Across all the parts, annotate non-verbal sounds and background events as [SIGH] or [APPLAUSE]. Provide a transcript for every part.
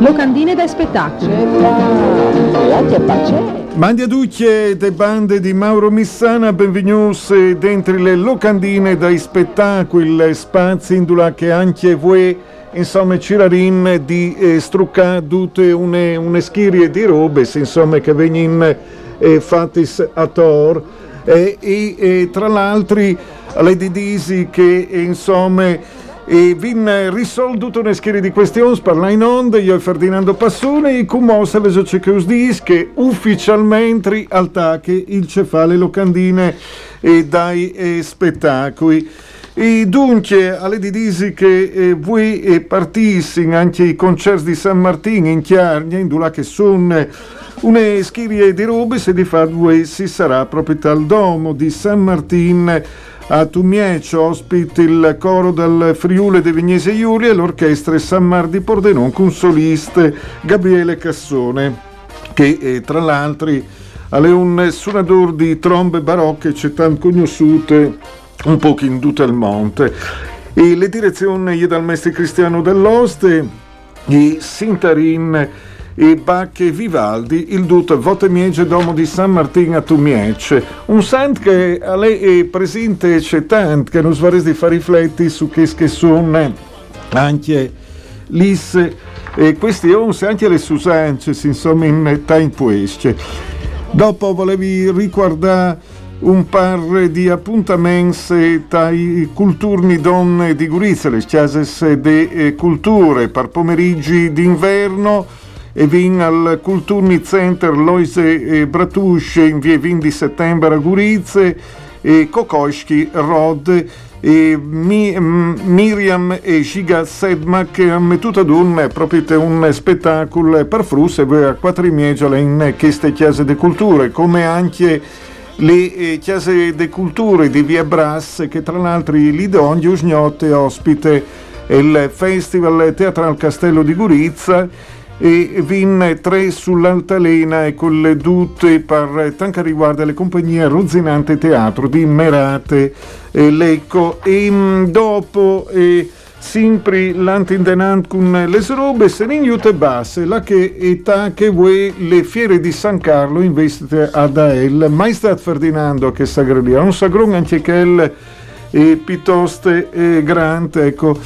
Locandine da spettacolo. Mandi a ducce de bande di Mauro Missana, benvenuti dentro le locandine dai spettacoli, spazi in dula che anche voi, insomma, cirarin di eh, struccare tutte une, une schirie di robe, insomma, che vengono eh, fatte a Tor. Eh, e, e tra l'altro, alle disi che, eh, insomma, e vin risolto una serie di questioni parla in onda io e Ferdinando Passone e con mossa vedo c'è che ufficialmente al tacche il cefale locandine e dai eh, spettacoli. E dunque alle di disi che eh, voi eh, partissi anche i concerti di San Martino in Chiarnia in dula che sono una schirie di robe se di fa due si sarà proprio al domo di San Martino a Tumiece ospita il coro del Friuli de Vignese Iulia e l'orchestra San Mar di Pordenone con soliste Gabriele Cassone che eh, tra l'altro è un suonatore di trombe barocche c'è tanto conosciute un po' in tutto il monte. E le direzioni dal maestro Cristiano dell'Oste di Sintarin e Bacche Vivaldi, il dut Vote Miege Domo di San Martino a Tumiece. Un sant che a lei è presente c'è tanto che non svares di fare rifletti su che, che sono anche lis e questioni, anche le susanze, insomma, in time queste. Dopo volevi ricordare un par di appuntamenti dai culturni donne di Gurizia, le chiases de culture, per pomeriggi d'inverno e vin al Culturni Center Loise Bratusce in via 20 settembre a Gurizia e Kokoschki Rod e Mi- Miriam e Giga Sedmak. Hanno tutto ad un proprio un spettacolo per frus e voi a quattro miegiola in queste chiese di culture come anche le eh, chiese di culture di via Brass che tra l'altro lì d'ogni usgnotte ospite il Festival Teatrale Castello di Gurizia e vin tre sull'altalena e con le dute per tanto riguarda le compagnie Rozzinante Teatro di Merate e Lecco. E mh, dopo eh, sempre l'antindenant con le robe se ne aiuta basse la che età che vuoi le fiere di San Carlo investite ad Ael Maestat Ferdinando che sagraria un sagron anche che eh, piuttosto grande ecco.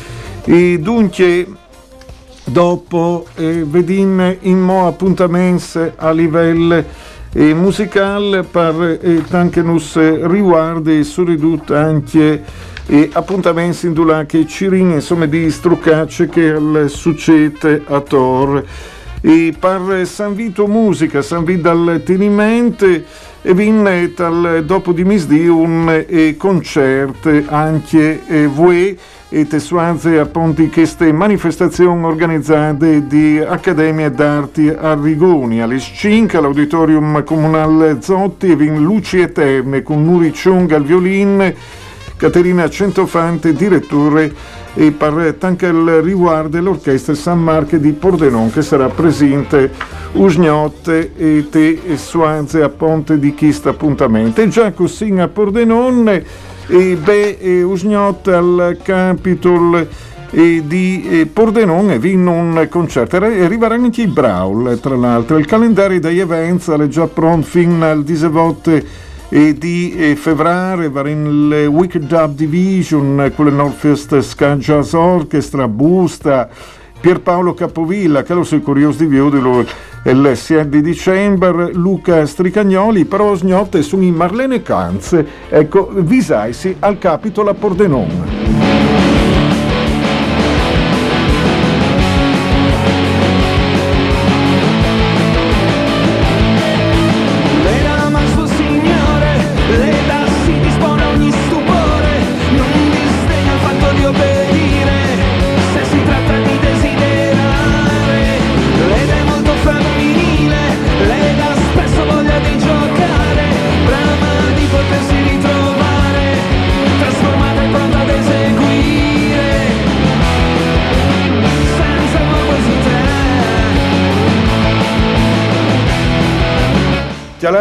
E dunque dopo eh, vedin in mo appuntamenti a livello eh, musicale per eh, anche nos riguardi soprattutto anche eh, appuntamenti in dula che cirin insomma di struccacce che al succede a Tor. E per San Vito Musica, San Vito al Tenimento e vinne tal dopo di misdì un eh, concerto anche eh, voi e tesuanze appunto queste manifestazioni organizzate di Accademia d'Arti a Rigoni, alle 5 all'Auditorium Comunale Zotti e vin Luci Eterne con Nuri Ciung al violin, Caterina Centofante, direttore e per anche il riguardo l'orchestra San Marche di Pordenon che sarà presente Usgnotte e te e Suanze a Ponte di Chista appuntamento. E già così a Pordenon e beh, Usgnotte al Capitol di Pordenone vinno un concerto. Arriveranno anche i Brawl tra l'altro. Il calendario degli eventi è già pronto fino al 17 e di febbraio va in le Wicked Dub Division le Northwest Ska Jazz Orchestra Busta Pierpaolo Capovilla che lo sono curioso di il 6 di dicembre Luca Stricagnoli però sgnotte sono in Marlene Canze. Ecco visaisi al capitolo a Pordenone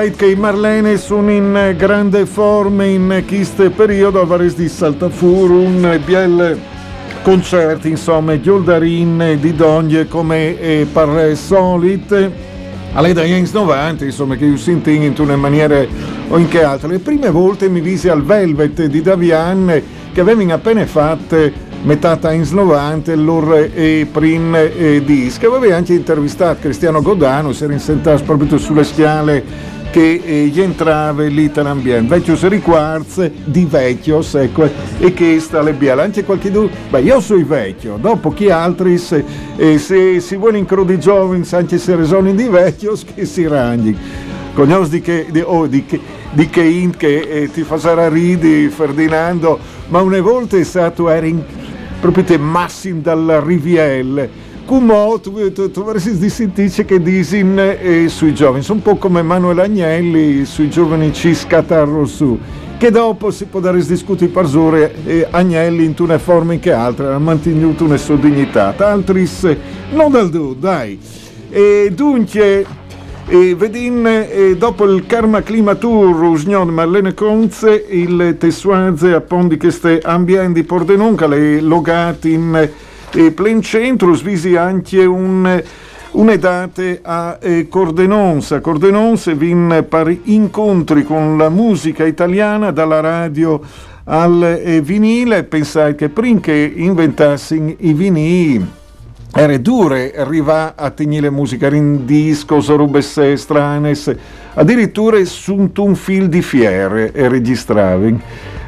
Chialait che i Marlene sono in grande forma in questo periodo, a Vares di Saltafuru, un biel concerti, insomma, di Oldarin, di Dogne come eh, per solite. Alle dagli anni 90, insomma, che io sento in una maniera o in che altra. Le prime volte mi visi al Velvet di Davian, che avevano appena fatto metà Times 90 loro e prim e disc. Aveva anche intervistato Cristiano Godano, si era insentato proprio sulle schiale che eh, gli entrava lì nell'ambiente. Vecchio si riquarze di vecchio, ecco, e che sta le biale. Anche qualche du... Beh, io sono vecchio, dopo chi altri, se, eh, se si vuole incrudi giovani, anche se resoni di vecchio, che si ragni. Cognos di che, di, oh, di che, di che, in, che eh, ti fa ridi, Ferdinando, ma una volta è stato, era in, proprio te massim dalla Rivielle come tu, tu, tu avresti sentito che disin eh, sui giovani, sono un po' come Manuel Agnelli sui giovani ci scatarro su, che dopo si può dare discutere per sore eh, Agnelli in una forma che altra, ha mantenuto una sua dignità, altri non dal du, dai. E dunque, e vedin eh, dopo il Karma Clima Tour Usgnon Marlene Conze il Tessuaze appon di queste ambienti Pordenonca le logati in e plen centro svisi anche un un'edate a eh, Cordenonsa. Cordenonsa vin per incontri con la musica italiana dalla radio al eh, vinile. Pensai che prima che inventassi i vinili era dure arrivare a tenere musica in disco, rubesse strane, addirittura su un film di fiere e registravi.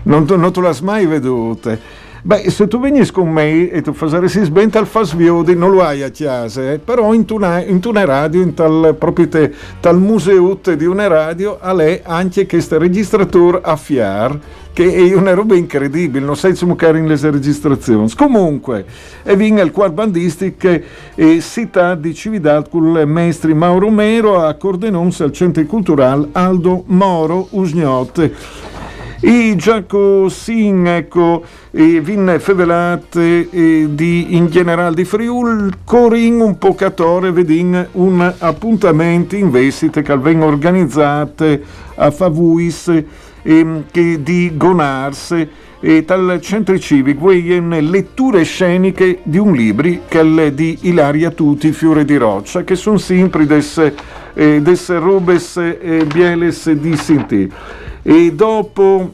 Non, non te l'hai mai vedute. Beh, se tu vieni con me e tu faresti sbenta al fasviodi, non lo hai a chiesa, eh? però in una, in una radio, in tal, proprio te, tal museo di una radio, a lei anche questo registratore a fiar, che è una roba incredibile, non sai come in le registrazioni. Comunque, e viene il quarbandistico e città di Cividad con il maestro Mauro Mero a Cordenons al Centro Culturale Aldo Moro Usgnotte. I Giaco Sin, ecco, e vin fevelate e di, in generale di Friul, corin un pocatore, vedin un appuntamento in vestite che vengono organizzate a Favuis e, che di Gonars e dal centro civico in letture sceniche di un libro che è di Ilaria Tuti, Fiore di Roccia, che sono sempre desse, eh, desse robes eh, bieles di Sinti e dopo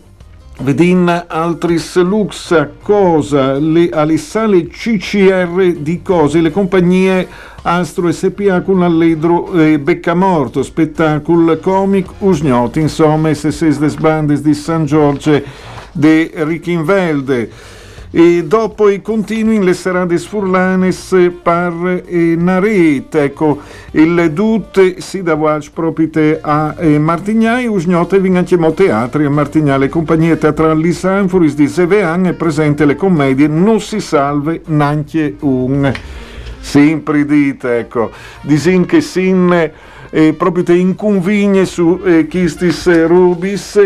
vedin altris lux cosa? Le, alle sale CCR di cose le compagnie Astro SPA con l'allegro eh, Beccamorto spettacolo comic usgnoti insomma SS des bandes di San Giorgio de Richinvelde e dopo i continui in le serate sfurlanes par e naret ecco il dut si da watch propite a eh, Martignai usgnote vinanchemo teatri a Martignai le compagnie teatrali Sanfuris di Sevean è presente le commedie non si salve nanche un. Sempre dite ecco disin che sin eh, proprio te inconvigne su eh, Chistis Rubis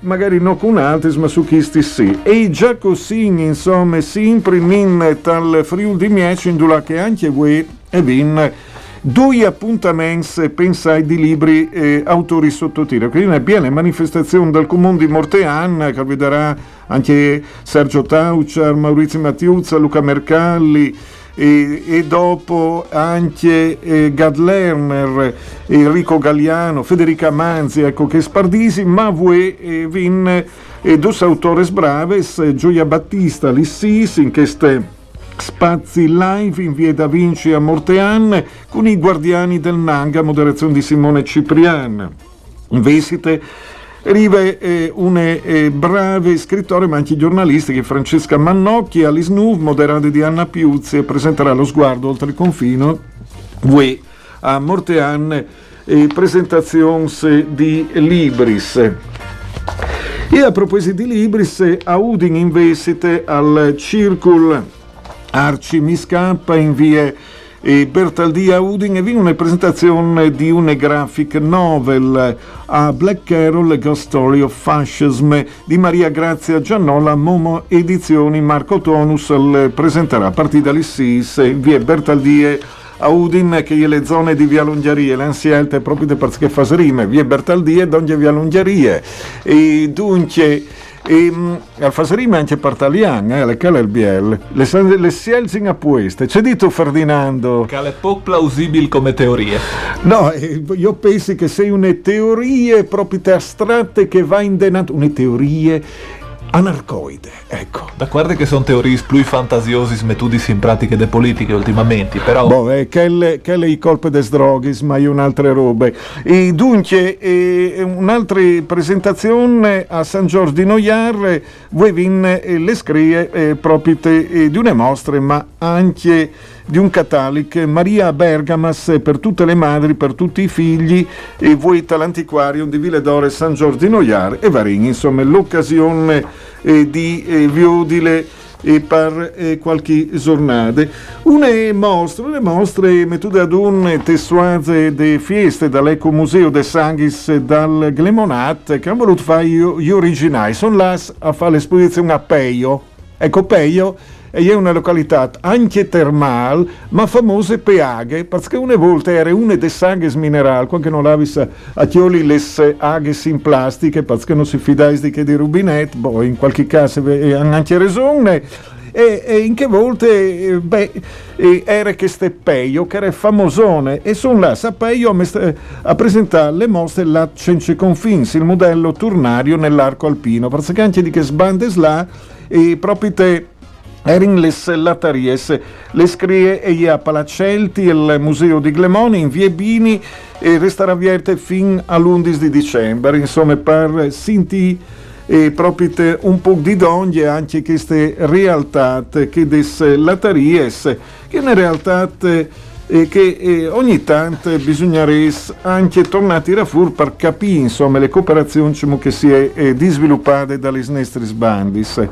magari non con altri, ma su chisti sì. E già così, insomma, sempre in tal Friul di Mieci, in che anche voi e vin due appuntamenti, pensai, di libri eh, autori sotto tiro. Quindi una piena manifestazione dal comune di Mortean, che vedrà anche Sergio Tauciar, Maurizio Mattiuzza, Luca Mercalli, e, e dopo anche eh, Gad Lerner, Enrico Galliano, Federica Manzi, ecco che spardisi, ma voi eh, vin eh, dos autores braves, Gioia Battista, Lissis, in queste spazi live in via Da Vinci a Mortean con i guardiani del Nanga, moderazione di Simone Ciprian. Visite Rive eh, une eh, brave scrittori ma anche giornalisti che Francesca Mannocchi, Alice Nuv, moderate di Anna Piuzzi e presenterà lo sguardo oltre il confino Ue a Mortean eh, presentazioni di Libris. E a proposito di Libris, a Udin investite al Circul Arci Miscappa in via e Bertaldi a Udin e viene una presentazione di una graphic novel a Black Carol Ghost Story of Fascism di Maria Grazia Giannola Momo Edizioni Marco Tonus presenterà a partire dalle 6 in via Bertaldie a Udin che le zone di Via Lungherie, l'ansielta proprio perché fa rime, Via Bertaldi e Donge Via Lungherie. E dunque... E, mh, al Fasrime anche per Talian, eh, le cale il BL, le, le sielzin a pueste. C'è dito Ferdinando? Che è poco plausibile come teorie. No, eh, io penso che sei una teorie proprio te astratte che va in denato, una teorie anarcoide, ecco. D'accordo che sono teorie più fantasiose metudis in pratiche de politiche ultimamente, però... Boh, eh, quelle, quelle i colpe des droghis, ma io un'altra robe. E dunque, eh, un'altra presentazione a San Giorgio di Noiar, voi vin eh, le scrie eh, proprio te, eh, di una mostra, ma anche di un catalic, Maria Bergamas per tutte le madri, per tutti i figli, e voi l'antiquarium di Ville d'Ore San Giorgio di Noiar e Varin, insomma, l'occasione eh, di eh, Viodile e per eh, qualche giornata. Una mostra, le mostre mettude ad un testuaze de fieste dall'Ecomuseo de Sanghis dal Glemonat che hanno voluto fare gli originali. Sono là a fare l'esposizione a Peio. Ecco, Peio e è una località anche termal, ma famosa per aghe, perché una volta era una delle saghes mineral, quando non avesse a chioli le aghes in plastica, perché non si fidais di di rubinetto, boh, in qualche caso hanno anche ragione. E, e, in che volte beh, era che ste Peio che era famosone e sono là a Peio a, presentare le mostre la Cence Confins il modello turnario nell'arco alpino perché anche di che sbande là e proprio te Erin les Lataries, le scrie e a Palacelti, il museo di Glemoni in Viebini e resterà aperto fin all'11 di dicembre, insomma per sinti e proprio un po' di donne anche queste realtà che des Lataries, che una realtà eh, che eh, ogni tanto bisognerebbe anche tornare a fuori per capire insomma, le cooperazioni che si è eh, sviluppate dalle nostre bandis.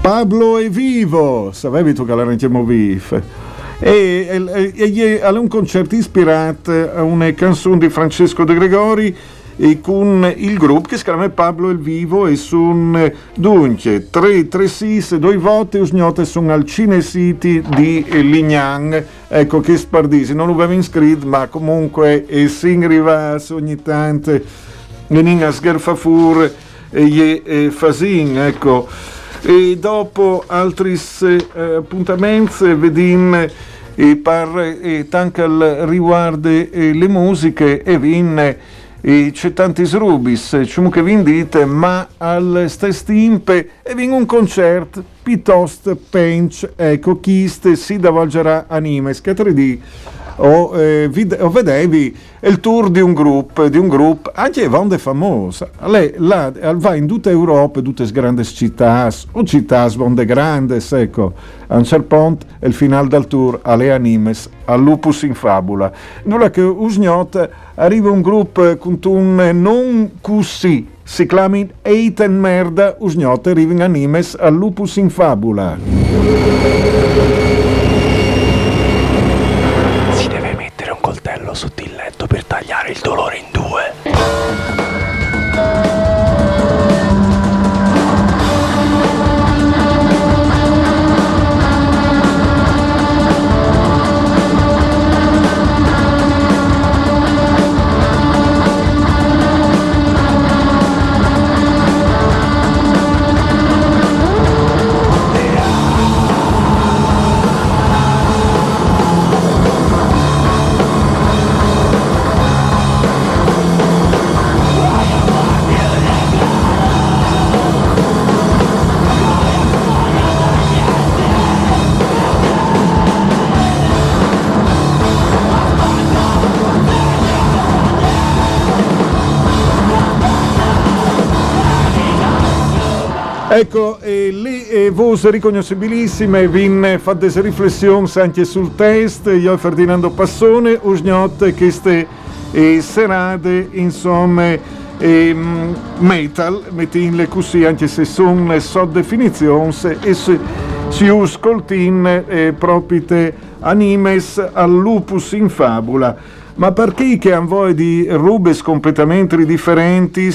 Pablo è vivo, sapevi tu che l'arrangiamo vivo. E, e, e un concerto ispirato a una canzone di Francesco De Gregori e con il gruppo che si chiama Pablo il Vivo e sono dunque 3, 3 sis, due volte usgnote sono al Cine City di Lignan ecco che spardisi, non lo avevo iscritto ma comunque e si arrivasse ogni tanto. In a sgerfafur e, e fasin ecco e dopo altri eh, appuntamenti vedin e per e tancal riguardo eh, le musiche e vin c'è tanti srubis, ciò che vi dite, ma al stestimpe e vin un concerto piuttosto pench, ecco, chi si davolgerà anime, scatredi o, eh, vid- o vedevi il tour di un gruppo, di un gruppo anche Vonde famosa. Lei là, va in tutta Europa, in tutte le grandi città, o città vonde grandi, ecco, a un certo punto il finale del tour alle animes, al lupus in fabula. Nulla che usgnot arriva un gruppo con un non così, si chiama Eiten merda, usgnot arriva in animes al lupus in fabula. Un coltello sotto il letto per tagliare il dolore in due. Ecco, e lì eh, voce riconoscibilissime, vin delle riflessioni anche sul test, io e Ferdinando Passone, usgnot queste eh, serate, insomma, eh, metal, mettinle così, anche se sono so definizioni, e se si uscoltin eh, proprio animes al lupus in fabula. Ma perché che hanno voi di rubes completamente differenti?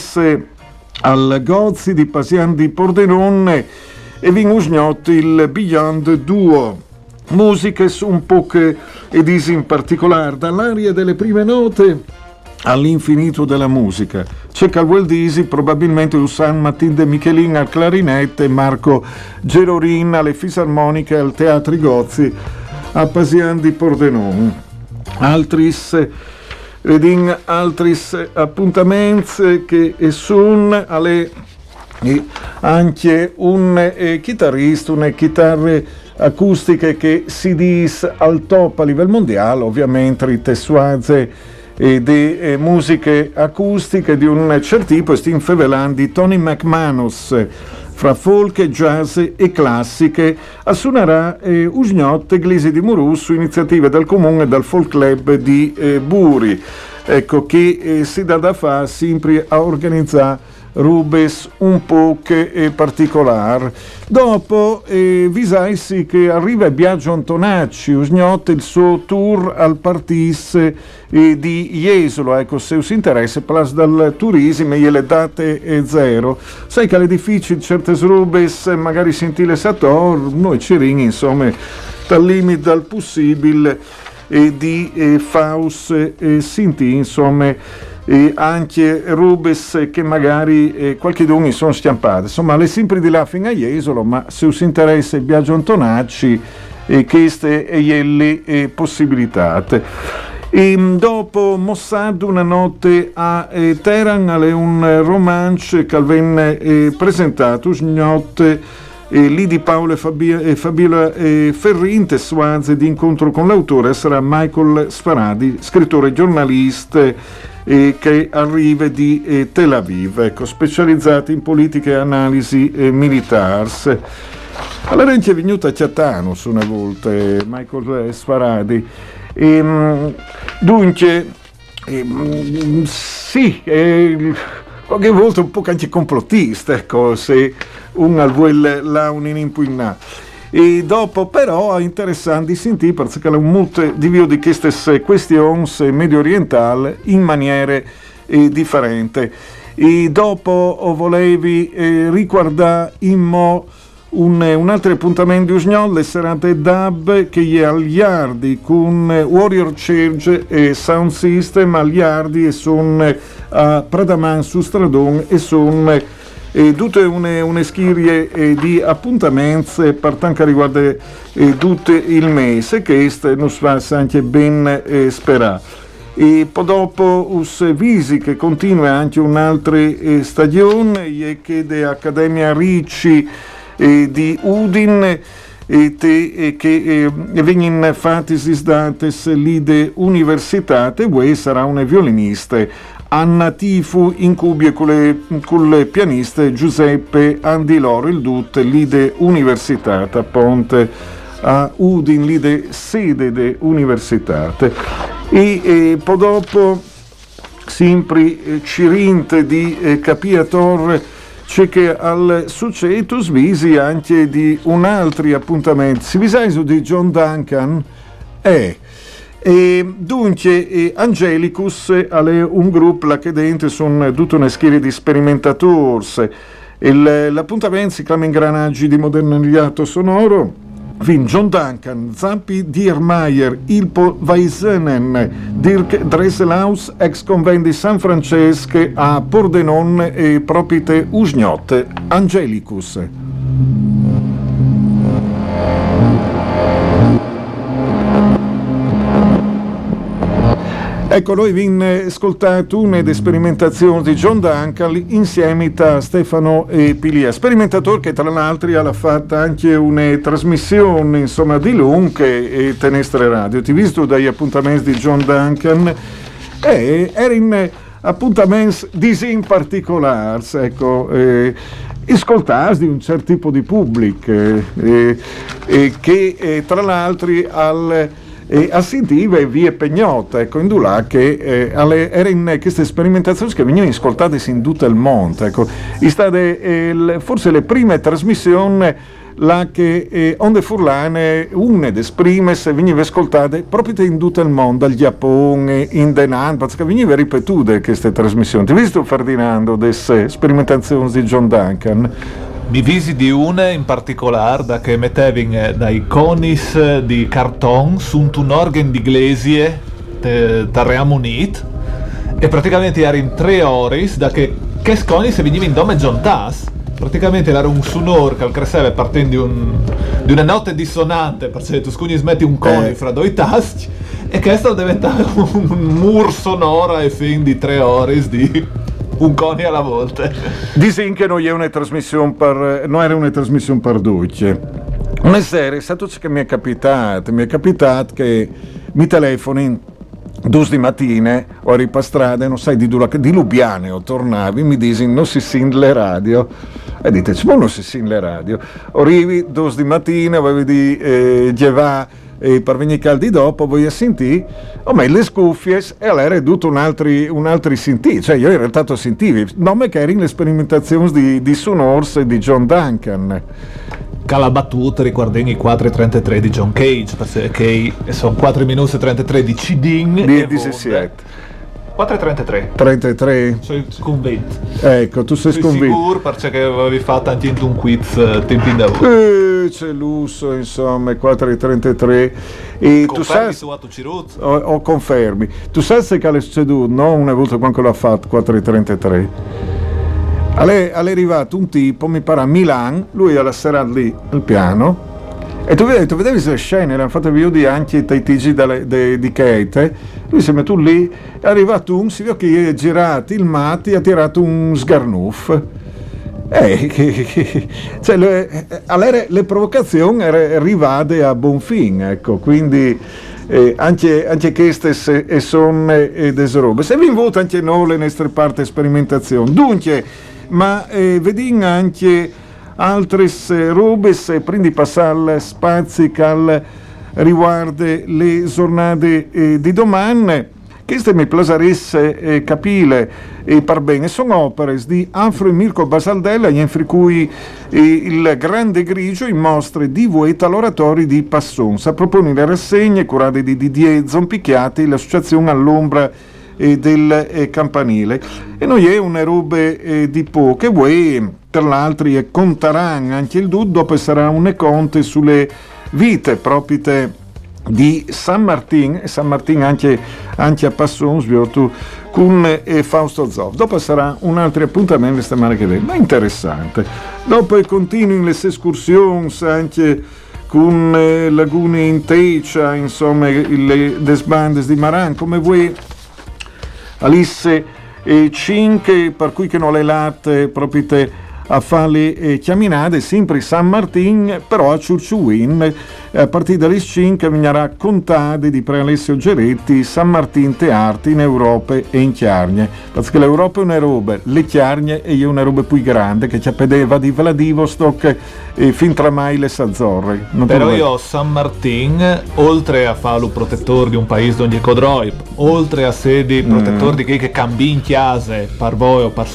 Al Gozzi di Pasian di Pordenone e vin usgnot il Beyond Duo. musiche un po' che ed isi in particolare, dall'aria delle prime note all'infinito della musica. C'è Calwell Disi, probabilmente Usan Matin de Michelin al clarinette, Marco Gerorin alle fisarmoniche al Teatri Gozzi a Pasian di Pordenon. Altris Redin altris appuntamenti che sono alle anche un eh, chitarrista, una chitarre acustiche che si dis al top a livello mondiale, ovviamente i tessuaze e di eh, musiche acustiche di un certo tipo, sti infevelandi Tony McManus fra folk, jazz e classiche, suonerà eh, Usgnot Glisi di Murus su iniziative del comune e dal folk club di eh, Buri, ecco, che eh, si dà da fare sempre a organizzare rubes un po' che particolare. Dopo eh, visaisi che arriva Biagio Antonacci, usgnotte il suo tour al Partis eh, di Jesolo, ecco se us interessa, plus dal turismo e le date è zero. Sai che è difficile certe rubes, magari sentire sator, noi ci ring, insomma, dal limite dal possibile e di eh, Faus e Sinti, insomma e anche rubes che magari eh, qualche duni sono stampate. Insomma, le sempre di fino a Jesolo, ma se us interessa il Biagio Antonacci, eh, queste e le eh, possibilità. E dopo Mossad una notte a eh, Teheran è un romanzo che venne eh, presentato notte eh, lì di Paolo e, Fabi- e Fabiola eh, Ferrin, tessuanze di incontro con l'autore sarà Michael Sfaradi, scrittore e giornalista eh, che arriva di eh, Tel Aviv, ecco, specializzati in politiche e analisi eh, militars. Allora è venuto a Ciatanus una volta, eh, Michael Sfaradi. E, ehm, dunque, ehm, sì, eh, qualche volta un po' anche complottista, ecco, se un vuole la un impugnare. E dopo però è interessante sentire perché un molto di vio di queste questioni medio orientali in maniere eh, differenti. E dopo volevi eh, riguardare in mo un, un, altro appuntamento di Usgnol, le serate DAB che è agli Yardi con Warrior Church e Sound System agli Yardi e sono a Pradaman su Stradon e sono e tutte une, une schirie eh, di appuntamenti per quanto riguarda eh, tutto il mese che si fa anche ben eh, sperare. E poi dopo us visi che continua anche un'altra eh, stagione che è Accademia Ricci eh, di Udin e te, e che eh, vengono fatti date l'ide e voi sarà una violinista Anna Tifu in cubie con le, con le pianiste Giuseppe Andiloro, il DUT, l'ide Università, a Ponte a Udin, l'ide sede de Università. E, e poi dopo, sempre eh, Cirinte di eh, Capia Torre, c'è che al succetus visi anche di un altro appuntamento. Si visaiso di John Duncan è e dunque, Angelicus è un gruppo là che dentro sono tutta una schiera di sperimentatori. L'appuntamento si chiama Ingranaggi di moderniato sonoro. Fin John Duncan, Zampi Diermeier, Ilpo Weisenen, Dirk Dresselhaus, ex convent di San Francesco a Pordenon e propite Usgnot, Angelicus. Ecco, noi vi ascoltato una delle sperimentazioni di John Duncan insieme a Stefano e Pilia, sperimentatore che tra l'altro ha fatto anche una trasmissione insomma, di Lung e Tenestre Radio. Ti visto dagli appuntamenti di John Duncan e era in appuntamenti in particolare, ecco, eh, ascoltati di un certo tipo di pubblico eh, eh, che eh, tra l'altro al e assentiva e via Pegnota, ecco, in Dulà, che eh, alle, era in queste sperimentazioni che venivano ascoltate in tutto il mondo. Ecco. State, eh, forse le prime trasmissioni là che eh, onde furlane une des primes veniva ascoltate proprio in tutto il mondo, al Giappone, in Denan, perché veniva ripetute queste trasmissioni. Ti hai visto Ferdinando, delle sperimentazioni di John Duncan? Mi visi di una in particolare da che mettevi eh, dai conis eh, di carton su un organ di glesie da Ream Unit e praticamente eri in tre ore da che che sconi se venivi in dome John Tas praticamente era un sonor che al cresceva partendo di, un, di una notte dissonante perché tu scugni smetti un coni Eh. fra due tasti e questo diventava un, mur sonoro e fin di tre ore di un coni alla volta Disin che non è una trasmissione per, non era una trasmissione per duce. Una sera è stato che mi è capitato, mi è capitato che mi telefoni dus di mattine, o eri per strada, non sai di, dove- di Lubiane o tornavi, mi disi non si sin le radio. E dite, ma non si sin le radio. Arrivi dus di mattina, avevi di eh, Gevà, e per venire caldi dopo voi sentire oh, ma le scuffie e allora è tutto un altri, un altri sentì cioè io in realtà to sentivi nome che erano le sperimentazioni di, di Sunors e di John Duncan. Cala battuta riguardando i 4.33 di John Cage perché che sono 4 minuti e 33 di Cidin di e 17 4.33 33 sono convinto ecco tu sei sconvinto sicuro perché avevi fatto anche un quiz eh, tempi in da Eh, c'è l'uso insomma 4.33 e tu sai tu Ciruzzo o, o confermi. Tu sai se che è succeduto no una volta quando l'ha fatto 4.33 è arrivato un tipo mi pare a Milan lui alla sera lì al piano e tu tu vedevi le scene erano fatte vedere anche dai de- di Kate lui si è messo lì è arrivato un si vede che è girato il matti ha tirato un sgarnuff. Eh, [LAUGHS] cioè, le, eh, allora le provocazioni arrivate a buon fine, ecco, quindi eh, anche, anche queste se- e eh, delle robe. Se vi invito anche noi le nostre parti sperimentazioni, dunque, ma eh, vediamo anche altre robe, se prendi passare spazi che riguarda le giornate eh, di domani. Queste mi piaceresse eh, capire e par bene, sono opere di Afro e Mirko Basaldella, in cui eh, il grande grigio in mostre di Vueta all'oratorio di Passonsa, propone le rassegne curate di Didier Zompicchiati, l'associazione all'ombra eh, del eh, campanile. E noi è una roba eh, di po' che vuoi, tra l'altro, e contaranno anche il dud, dopo sarà un conte sulle vite proprie di San Martin, e San Martin anche, anche a Passons, tu con Fausto Zoff. Dopo sarà un altro appuntamento la settimana che viene, ma interessante. Dopo continuano le escursioni anche con lagune in Tecia, insomma, le desbandes di Maran, come vuoi Alice e 5, per cui che non le latte proprio te a fare le eh, chiaminate, sempre San Martin, però a Ciurciuin, a partire dalle 5 vignerà contade di Prealessio Geretti, San Martin Tearti in Europa e in Chiargne, perché l'Europa è una roba, le Chiargne è una roba più grande che ci appedeva di Vladivostok e fin tra mai le Sazzorre. Non te Però io San Martin, oltre a farlo protettore di un paese donde codroip, oltre a sedi Mm. protettore di chi che cambi in chiase per voi o per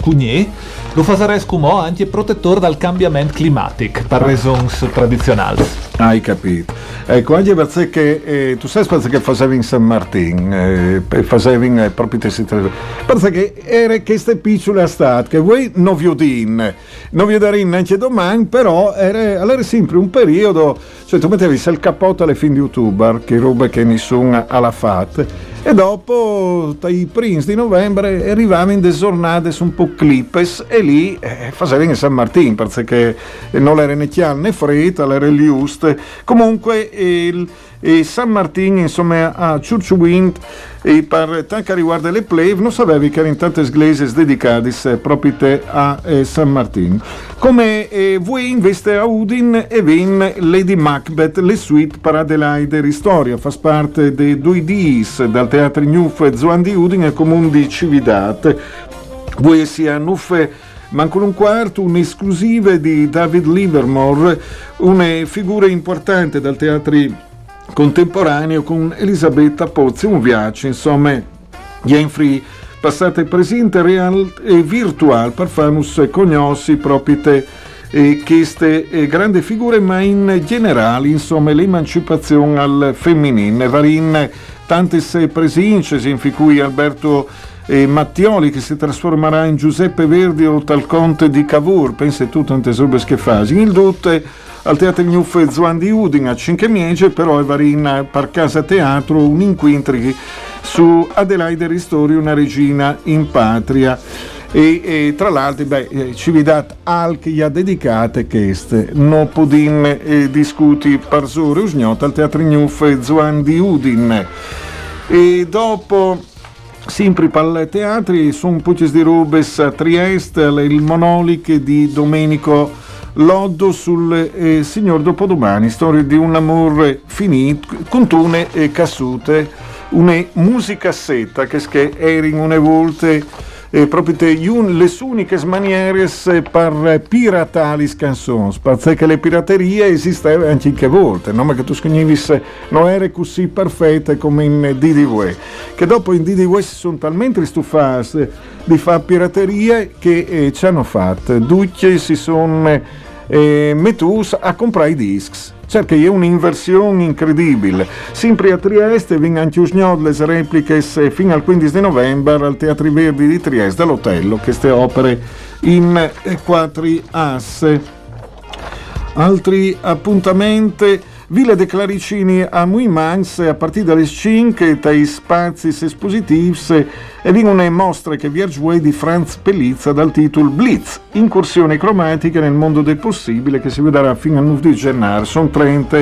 farei scumò anche protettore dal cambiamento climatico, per raisons tradizionali. Hai capito. Ecco, anche perché eh, tu sai perché facevi in San Martin, eh, facevi eh, proprio te perché era queste piccole estate che voi non vi udin, non vi darin neanche domani, però era, allora sempre un periodo, cioè tu mettevi il cappotto alle fin di youtuber, che roba che nessuno ha fatto, e dopo, dai primi di novembre, arrivavi in delle giornate un po' clippes e lì eh, facevi in San Martin, perché non era né chiaro né freddo, era giusto. Comunque, il, e San Martin, insomma, a Churchwind, e per tanto riguarda le plave, non sapevi che erano tante chiese dedicate proprio a eh, San Martin. Come eh, voi investe a Udin e vin Lady Macbeth, le suite per Adelaide Ristoria, fa parte dei due Ds dal Teatro Newf Zuan di Udin e Comune di Cividat. Voi sia Nuffe Mancano un quarto, un'esclusiva di David Livermore, una figura importante dal teatro contemporaneo con Elisabetta Pozzi, un viaggio, insomma, Jenfrey passate presente real e virtual per farmus conosci proprio te e queste eh, grandi figure, ma in generale, insomma, l'emancipazione al femminile. Varin tante se presince, in cui Alberto eh, Mattioli che si trasformerà in Giuseppe Verdi o tal conte di Cavour, pensa tu tante robe che fai. Il dutte al Teatro Gnuffe Zuan di Udin a Cinquemiege, però è varina per casa teatro un inquintri su Adelaide Ristori, una regina in patria. E, e tra l'altro beh, eh, ci vi dat anche gli ha dedicate queste non podin eh, discuti per sore usgnota al Teatro Gnuffe Zuan di Udin e dopo sempre i teatri sono poi di Rubes a Trieste il monoliche di Domenico Loddo sul eh, Signor Dopodomani, storia di un amore finito, con tune e cassute, una musicassetta che, che erano una volte eh, proprio te, le uniche maniere per piratare canzoni, perché le piraterie esistevano anche che volte, non che tu scognivis non era così perfette come in DDW, che dopo in DDW si sono talmente stufati di fare piraterie che eh, ci hanno fatto, tutti si sono eh, metus a comprare i dischi. Certo è un'inversione incredibile. Sempre a Trieste vengono anche le repliche fino al 15 di novembre al Teatri Verdi di Trieste, all'Otello, queste opere in eh, quattro asse. Altri appuntamenti Villa de Claricini a Muimans a partire dalle 5 dai spazi espositivi e vengono una mostre che viaggia di Franz Pellizza dal titolo Blitz, incursione cromatica nel mondo del possibile che si vedrà fino al 9 di gennaio. Sono 30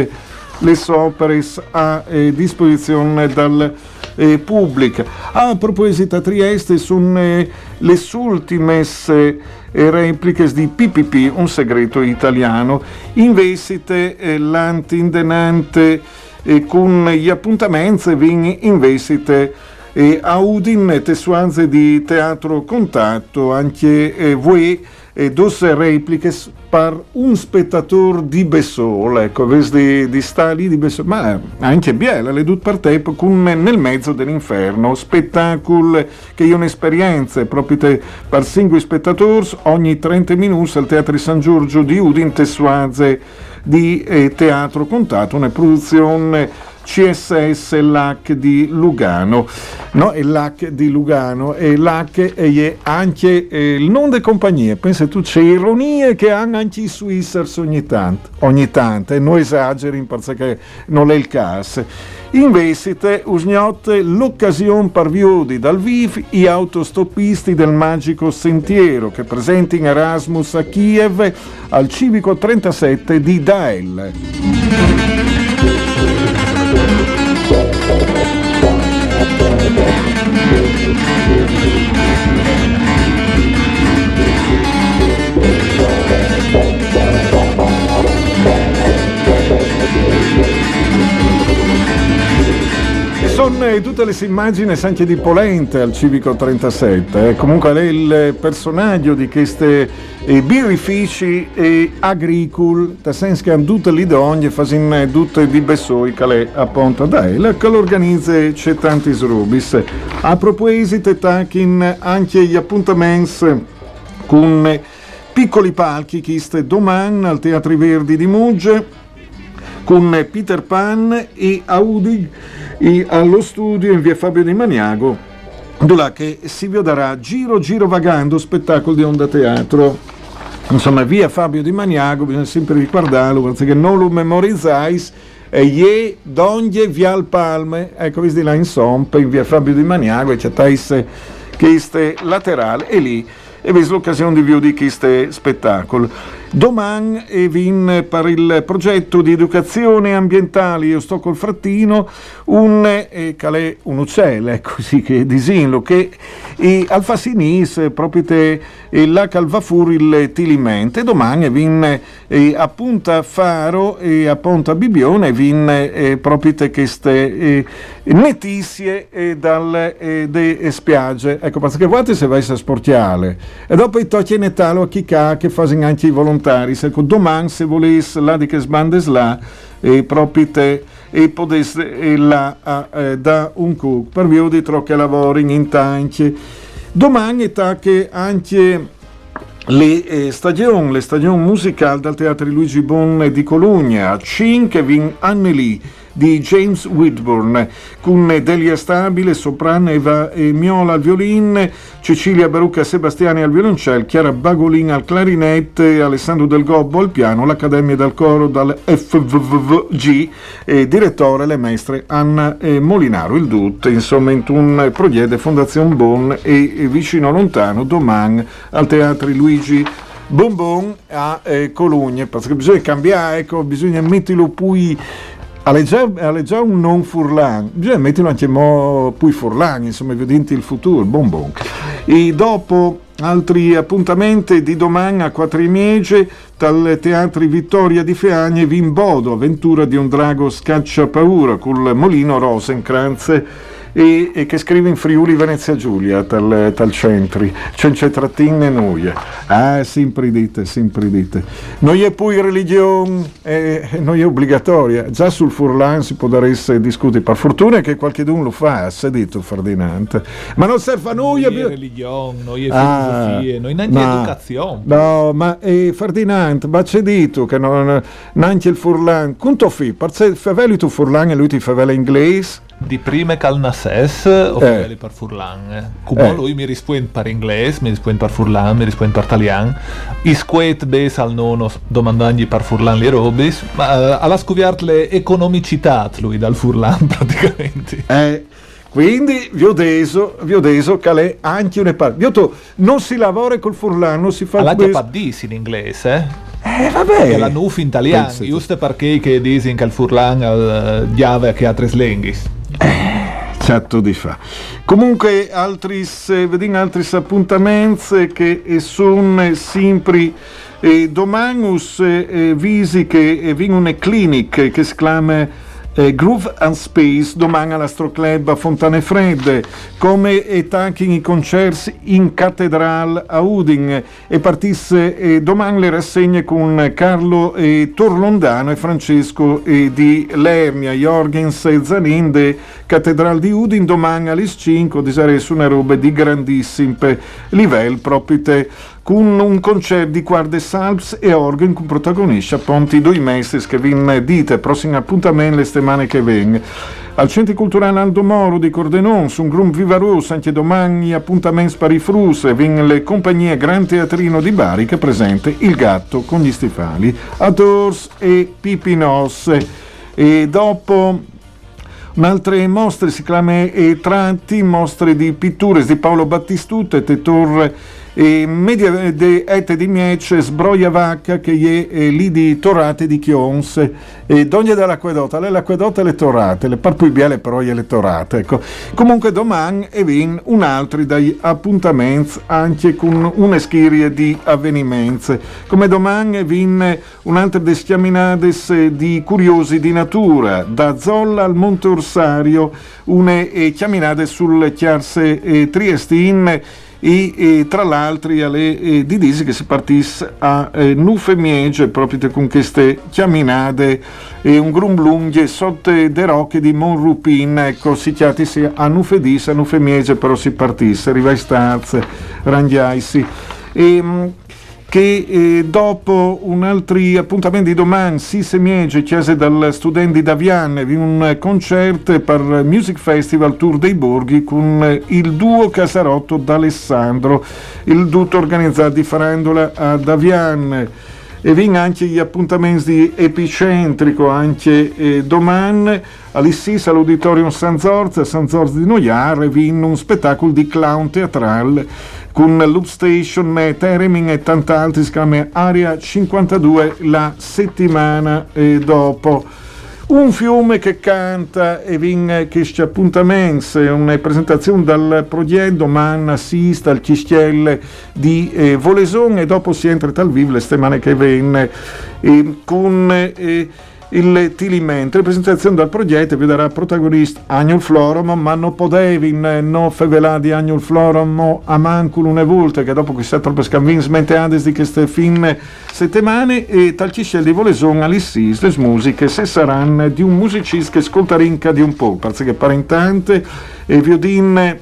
le opere a eh, disposizione dal eh, pubblico. A proposito a Trieste sono le ultime eh, repliche di PPP, un segreto italiano, investite eh, l'antindenante eh, con gli appuntamenti vin investite eh, a Udin tessuanze di teatro contatto anche voi e dos repliche per un spettatore di Bessol, ecco, di, di stali di Bessol, ma anche Biela, le due partite con nel mezzo dell'inferno, spettacolo che è un'esperienza proprio te, per singoli spettatori ogni 30 minuti al Teatro San Giorgio di Udin Tessuaze di eh, Teatro Contato, una produzione CSS LAC di Lugano. No, è LAC di Lugano e LAC è anche il nome delle compagnie. Pensa tu, c'è ironie che hanno anche i Swissers ogni tanto, ogni tanto, e non esageri perché non è il caso. Investite usgnotte l'occasione per viudi dal VIF i autostoppisti del Magico Sentiero che presenti in Erasmus a Kiev al Civico 37 di Dael. Eh, tutte le immagini anche di Polente al Civico 37, eh. comunque lei è il personaggio di queste eh, birrifici e agricoli, nel senso che hanno tutte le donne, fanno tutte di Bessoi che è appunto da lei, che l'organizza c'è tanti srubis. A proposito, tachin anche gli appuntamenti con piccoli palchi che domani al Teatri Verdi di Mugge con Peter Pan e Audi e allo studio in via Fabio di Maniago, dove che si vedrà Giro Giro Vagando, spettacolo di Onda Teatro. Insomma, via Fabio di Maniago, bisogna sempre ricordarlo perché non lo memorizzais. E ie donje via al palme, ecco, visti là in Sompe, in via Fabio di Maniago, e c'è taisse che laterale, e lì e vedi l'occasione di vedere questo spettacolo. Domani e vin per il progetto di educazione ambientale Io sto col frattino un, eh, un uccello, [LAUGHS] così che disinlo, che e al fa sinis proprio te e la calva fuori il tilimente. Domani vin eh, a Punta Faro e a Ponta Bibione vin eh, proprio te queste eh, netizie eh, dalle de spiagge. Ecco, perché guardate se vai a sportiale. E dopo i tocchi in talo a chi che fanno anche i volontari. Ecco, domani se volesse là di che sbandes là, e te e potesse e là a, eh, da un cook per via di tro che lavori in tanti. Domani è che anche le eh, stagioni, le stagioni musicali dal Teatro Luigi Bon di Colugna, 5 anni lì di James Whitburn, con Delia Stabile, soprano, Eva Miola al violin, Cecilia Barucca Sebastiani al violoncello, Chiara Bagolin al clarinette, Alessandro Del Gobbo al piano, l'Accademia del Coro dal FVVG, e direttore le maestre Anna eh, Molinaro, il DUT, insomma in un progetto Fondazione Bon e, vicino lontano domani al Teatro Luigi Bon Bon a eh, Cologne, perché bisogna cambiare, ecco, bisogna metterlo poi alle già, un non furlan, bisogna metterlo anche mo poi furlan, insomma, vedete il futuro, bon bon. E dopo altri appuntamenti di domani a Quattrimiege dal Teatro Vittoria di Feagne Vimbodo, avventura di un drago scaccia paura col Molino Rosenkranz e, e che scrive in Friuli Venezia Giulia tal, tal centri, cence trattine noie. Ah, sempre dite, sempre dite. Noi è poi religione, eh, noi è obbligatoria. Già sul Furlan si può dare discutere. Per fortuna che qualcuno lo fa, ha detto Ferdinand. Ma non serve a noi. Noi è religione, noi è filosofia, noi neanche ma- educazione. No, ma eh, Ferdinand, ma c'è detto che non, neanche il Furlan. Quanto fi? Perché faveli tu Furlan e lui ti favela inglese? Di prime cal nasses o Eh. eh. per furlan. Come Eh. lui mi risponde per inglese, mi risponde per furlan, mi risponde per italiano. Isquet bes al nono domandagli per furlan le robis, ma eh, alla scoviart le economicità lui dal furlan [LAUGHS] praticamente. Eh, quindi vi ho deso, vi ho deso che è anche una parte. Ho detto, non si lavora col Furlan, non si fa Alla questo. paddis in inglese, eh? Eh, vabbè. Che la nuf in italiano, giusto perché che dicono che il furlan al diave che ha tre lenghis. Certo di fa. Comunque, altri, altri appuntamenti che eh, sono sempre eh, domanus eh, eh, visi che eh, una clinic che si chiama eh, Groove and Space domani all'Astro Club a Fontane Fredde come e tanti i concerti in cattedrale a Udin e partisse eh, domani le rassegne con Carlo eh, Torlondano e Francesco eh, di Lernia. Jorgens e Zaninde cattedrale di Udin domani alle 5 di su una roba di grandissimo livello proprio te con un concerto di quarte salps e organ con protagonisti appunto i due mesi che vi dite. Prossimo appuntamento le settimane che vengono. Al Centro Culturale Aldo Moro di Cordenon, su un gruppo Vivaros, anche domani appuntamenti per i frus, e vengono le compagnie Gran Teatrino di Bari che presente Il Gatto con gli stivali, Adors e Pipinos. E dopo Un'altra mostre si chiama eh, Tratti, mostre di pitture di Paolo Battistuta e Tetor e media de ete di Miece, Sbroia Vacca che è eh, lì di Torate di Chions e Dogna dell'Acquedotta, lei l'acquedotta e le Torate, le parpui biele però e le Torate, ecco. Comunque domani e vin un altro dai appuntamenti anche con una schiria di avvenimenti. Come domani vin un altro des chiaminades eh, di curiosi di natura, da Zolla al Monte Orsario, une eh, chiaminate sul Chiarse eh, Triestin e, e tra l'altro alle eh, di disi che si partisse a eh, Nufe Miege proprio con queste chiaminate e un grumblunghe sotto de rocche di Monrupin ecco si chiatisi a Nufe Dis a Nufe Miege però si partisse Rivai Staz Rangiaisi e, mh, che eh, dopo un altro appuntamento di domani si semiege chiese dal studente da Vianne vi un concerto per Music Festival Tour dei Borghi con eh, il duo Casarotto d'Alessandro. Il tutto organizzato di Farandola a Davian e vin anche gli appuntamenti di Epicentrico anche eh, domani. all'Issis all'Auditorium San Zorz San Zorz di Noiare vin un spettacolo di clown teatrale con Loop Station, Matt Ereming e tant'altri si chiama Area 52 la settimana dopo. Un fiume che canta e vin che ci appuntamenti, una presentazione dal progetto domani assista al Chistielle di eh, Voleson e dopo si entra dal vivo le settimane che venne. Eh, con eh, il Tilimento, presentazione dal progetto vi darà protagonista Agnul Florum, ma non potevi no fevelà di Agnul Florum a mancul una volta che dopo che si è troppo sconvincente ades di queste fin settimane e tal di Voleson all'issis le musiche se saranno di un musicista che ascoltarinca di un po', perché parentante e viodin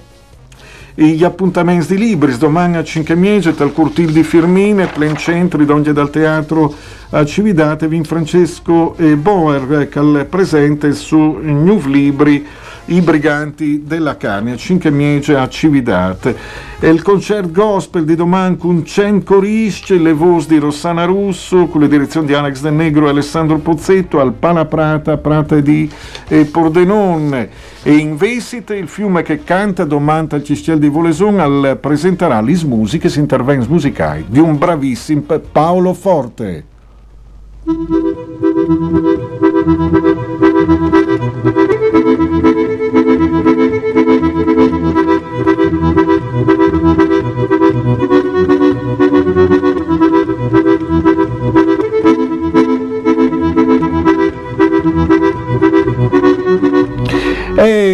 gli appuntamenti di libri domani a 5 mesi dal cortile di Firmine plen centri donde dal teatro a Cividate vin Francesco e Boer che al presente su New Libri i briganti della carne a Cinque Miege a Cividate. E il concerto gospel di domani con Cen Corisce le voci di Rossana Russo con le direzioni di Alex Del Negro e Alessandro Pozzetto al Pala Prata Prata di eh, Pordenone. E in Vesite il fiume che canta domanda al Cistel di Voleson al presenterà le musiche si interventi musicali di un bravissimo Paolo Forte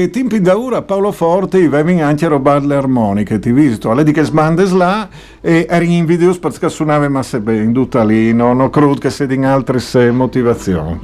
E tempi da ora Paolo Forte avevi anche a rubare le armoniche, ti visto? Alle di che sbandes là e eri in video perché suonava ma se ben tutta lì, non ho creduto che sia in altre se motivazioni.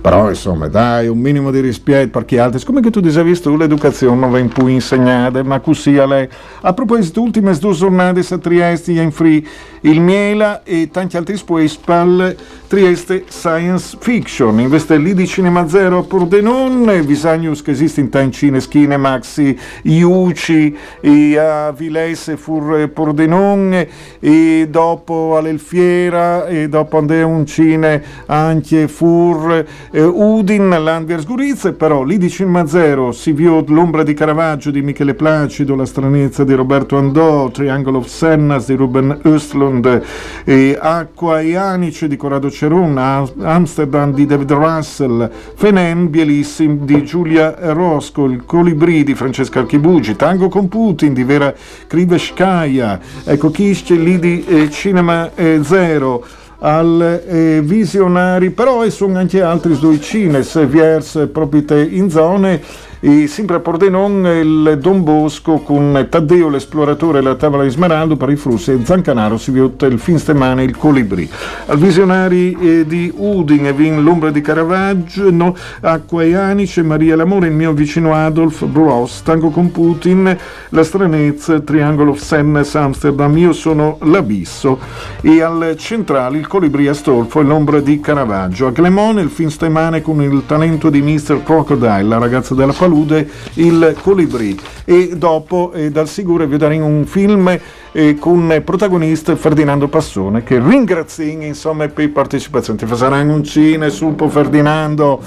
Però insomma dai, un minimo di rispetto per chi altri, come che tu dicevi tu l'educazione non viene più insegnata, ma così a lei. A proposito, ultime due giornate a Trieste in free il Miela e tanti altri per Trieste Science Fiction. Investe lì di Cinema Zero a Pordenone, Visagnus che esiste in Tancine, Skinemax, Iuci, e a Vilese Fur Pordenone, e dopo all'Elfiera, e dopo andare un cine anche Fur eh, Udin, l'Anvers Gurizze, però lì di Cinema Zero si viò l'ombra di Caravaggio di Michele Placido, la stranezza di Roberto Andò, Triangle of Sennas di Ruben Östlund, e Acqua e Anice di Corrado Ceron, Amsterdam di David Russell, Fenen, Bielissim di Giulia Rosco, Il Colibrì di Francesca Archibugi, Tango con Putin di Vera Kriveskaya, ecco c'è lì di eh, Cinema eh, Zero, al eh, visionari, però e sono anche altri due cines, viers proprio in zone e sempre a Pordenone il Don Bosco con Taddeo l'esploratore e la tavola di Smeraldo per i Frussi e Zancanaro si viota il fin stemane il Colibrì. Al visionari eh, di Udin e Vin l'ombra di Caravaggio, no, Acqua e Anice, Maria l'amore, il mio vicino Adolf, Bros, Tango con Putin, La stranezza, Triangolo of Sennes, Amsterdam, io sono l'abisso e al centrale il Colibrì Astolfo e l'ombra di Caravaggio. A Clemone il fin stemane con il talento di Mr. Crocodile, la ragazza della palude, il Colibrì e dopo eh, dal sicuro vi daremo un film eh, con protagonista Ferdinando Passone che ringrazio insomma per la partecipazione ti faranno un cine sul Ferdinando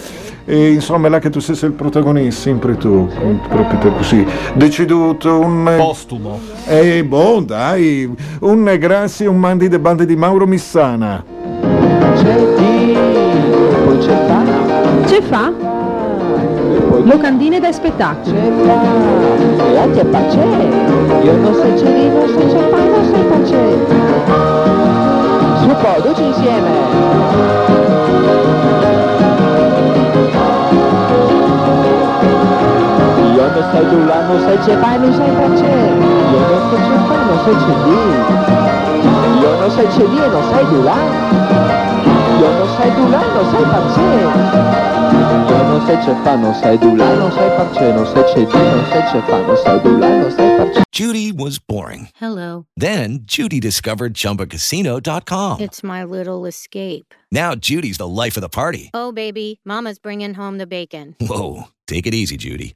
e insomma è là che tu sei il protagonista sempre tu proprio così. Deciduto un Postumo. eh boh dai. Un grazie un mandi de bande di Mauro Missana. C'è chi, poi c'è fa, Ce fa? e poi Locandine da spettacolo. Su po', tutti insieme. Io non sai tu là, non sai c'è fa, non sai pace. Io non so c'è fa, non sai c'è lì. Io non sai c'è lì e non sai tu. Io non sai tu là, non sai pace. Io non sai c'è fa, non sai tu là, non sai parce, non sai c'è lì, non sai c'è fa, non sai tu là, non sai parce. Judy was boring. Hello. Then Judy discovered ChumbaCasino.com. It's my little escape. Now Judy's the life of the party. Oh, baby, Mama's bringing home the bacon. Whoa, take it easy, Judy.